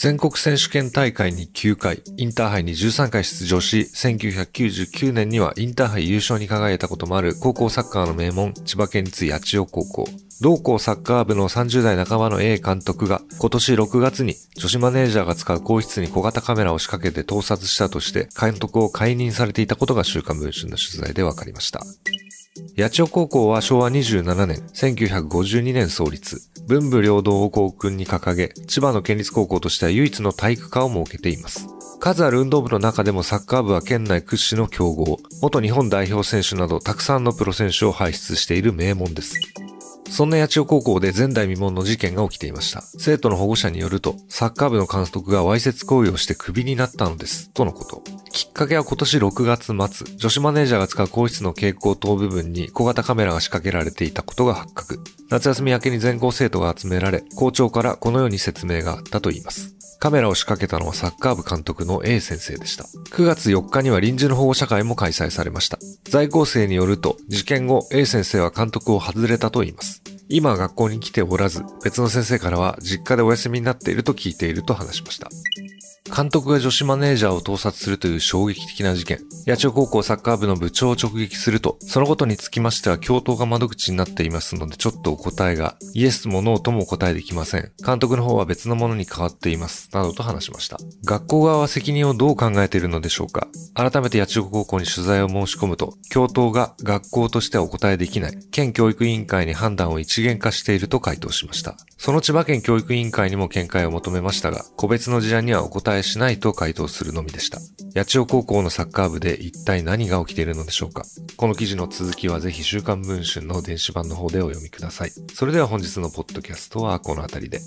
全国選手権大会に9回、インターハイに13回出場し、1999年にはインターハイ優勝に輝いたこともある高校サッカーの名門、千葉県立八千代高校。同校サッカー部の30代半ばの A 監督が今年6月に女子マネージャーが使う更衣室に小型カメラを仕掛けて盗撮したとして監督を解任されていたことが週刊文春の取材で分かりました。八千代高校は昭和27年、1952年創立。文武両道を校訓に掲げ、千葉の県立高校としては唯一の体育科を設けています。数ある運動部の中でもサッカー部は県内屈指の強豪、元日本代表選手などたくさんのプロ選手を輩出している名門です。そんな八千代高校で前代未聞の事件が起きていました。生徒の保護者によると、サッカー部の監督がわいせつ行為をしてクビになったのです、とのこと。きっかけは今年6月末、女子マネージャーが使う更衣室の蛍光灯部分に小型カメラが仕掛けられていたことが発覚。夏休み明けに全校生徒が集められ、校長からこのように説明があったといいます。カメラを仕掛けたのはサッカー部監督の A 先生でした。9月4日には臨時の保護者会も開催されました。在校生によると、事件後 A 先生は監督を外れたといいます。今学校に来ておらず、別の先生からは実家でお休みになっていると聞いていると話しました。監督が女子マネージャーを盗撮するという衝撃的な事件。八千代高校サッカー部の部長を直撃すると、そのことにつきましては教頭が窓口になっていますので、ちょっとお答えが、イエスもノーともお答えできません。監督の方は別のものに変わっています。などと話しました。学校側は責任をどう考えているのでしょうか改めて八千代高校に取材を申し込むと、教頭が学校としてはお答えできない、県教育委員会に判断を一元化していると回答しました。その千葉県教育委員会にも見解を求めましたが、個別の事案にはお答ええしないと回答するのみでした。八千代高校のサッカー部で一体何が起きているのでしょうかこの記事の続きはぜひ週刊文春の電子版の方でお読みください。それでは本日のポッドキャストはこの辺りで。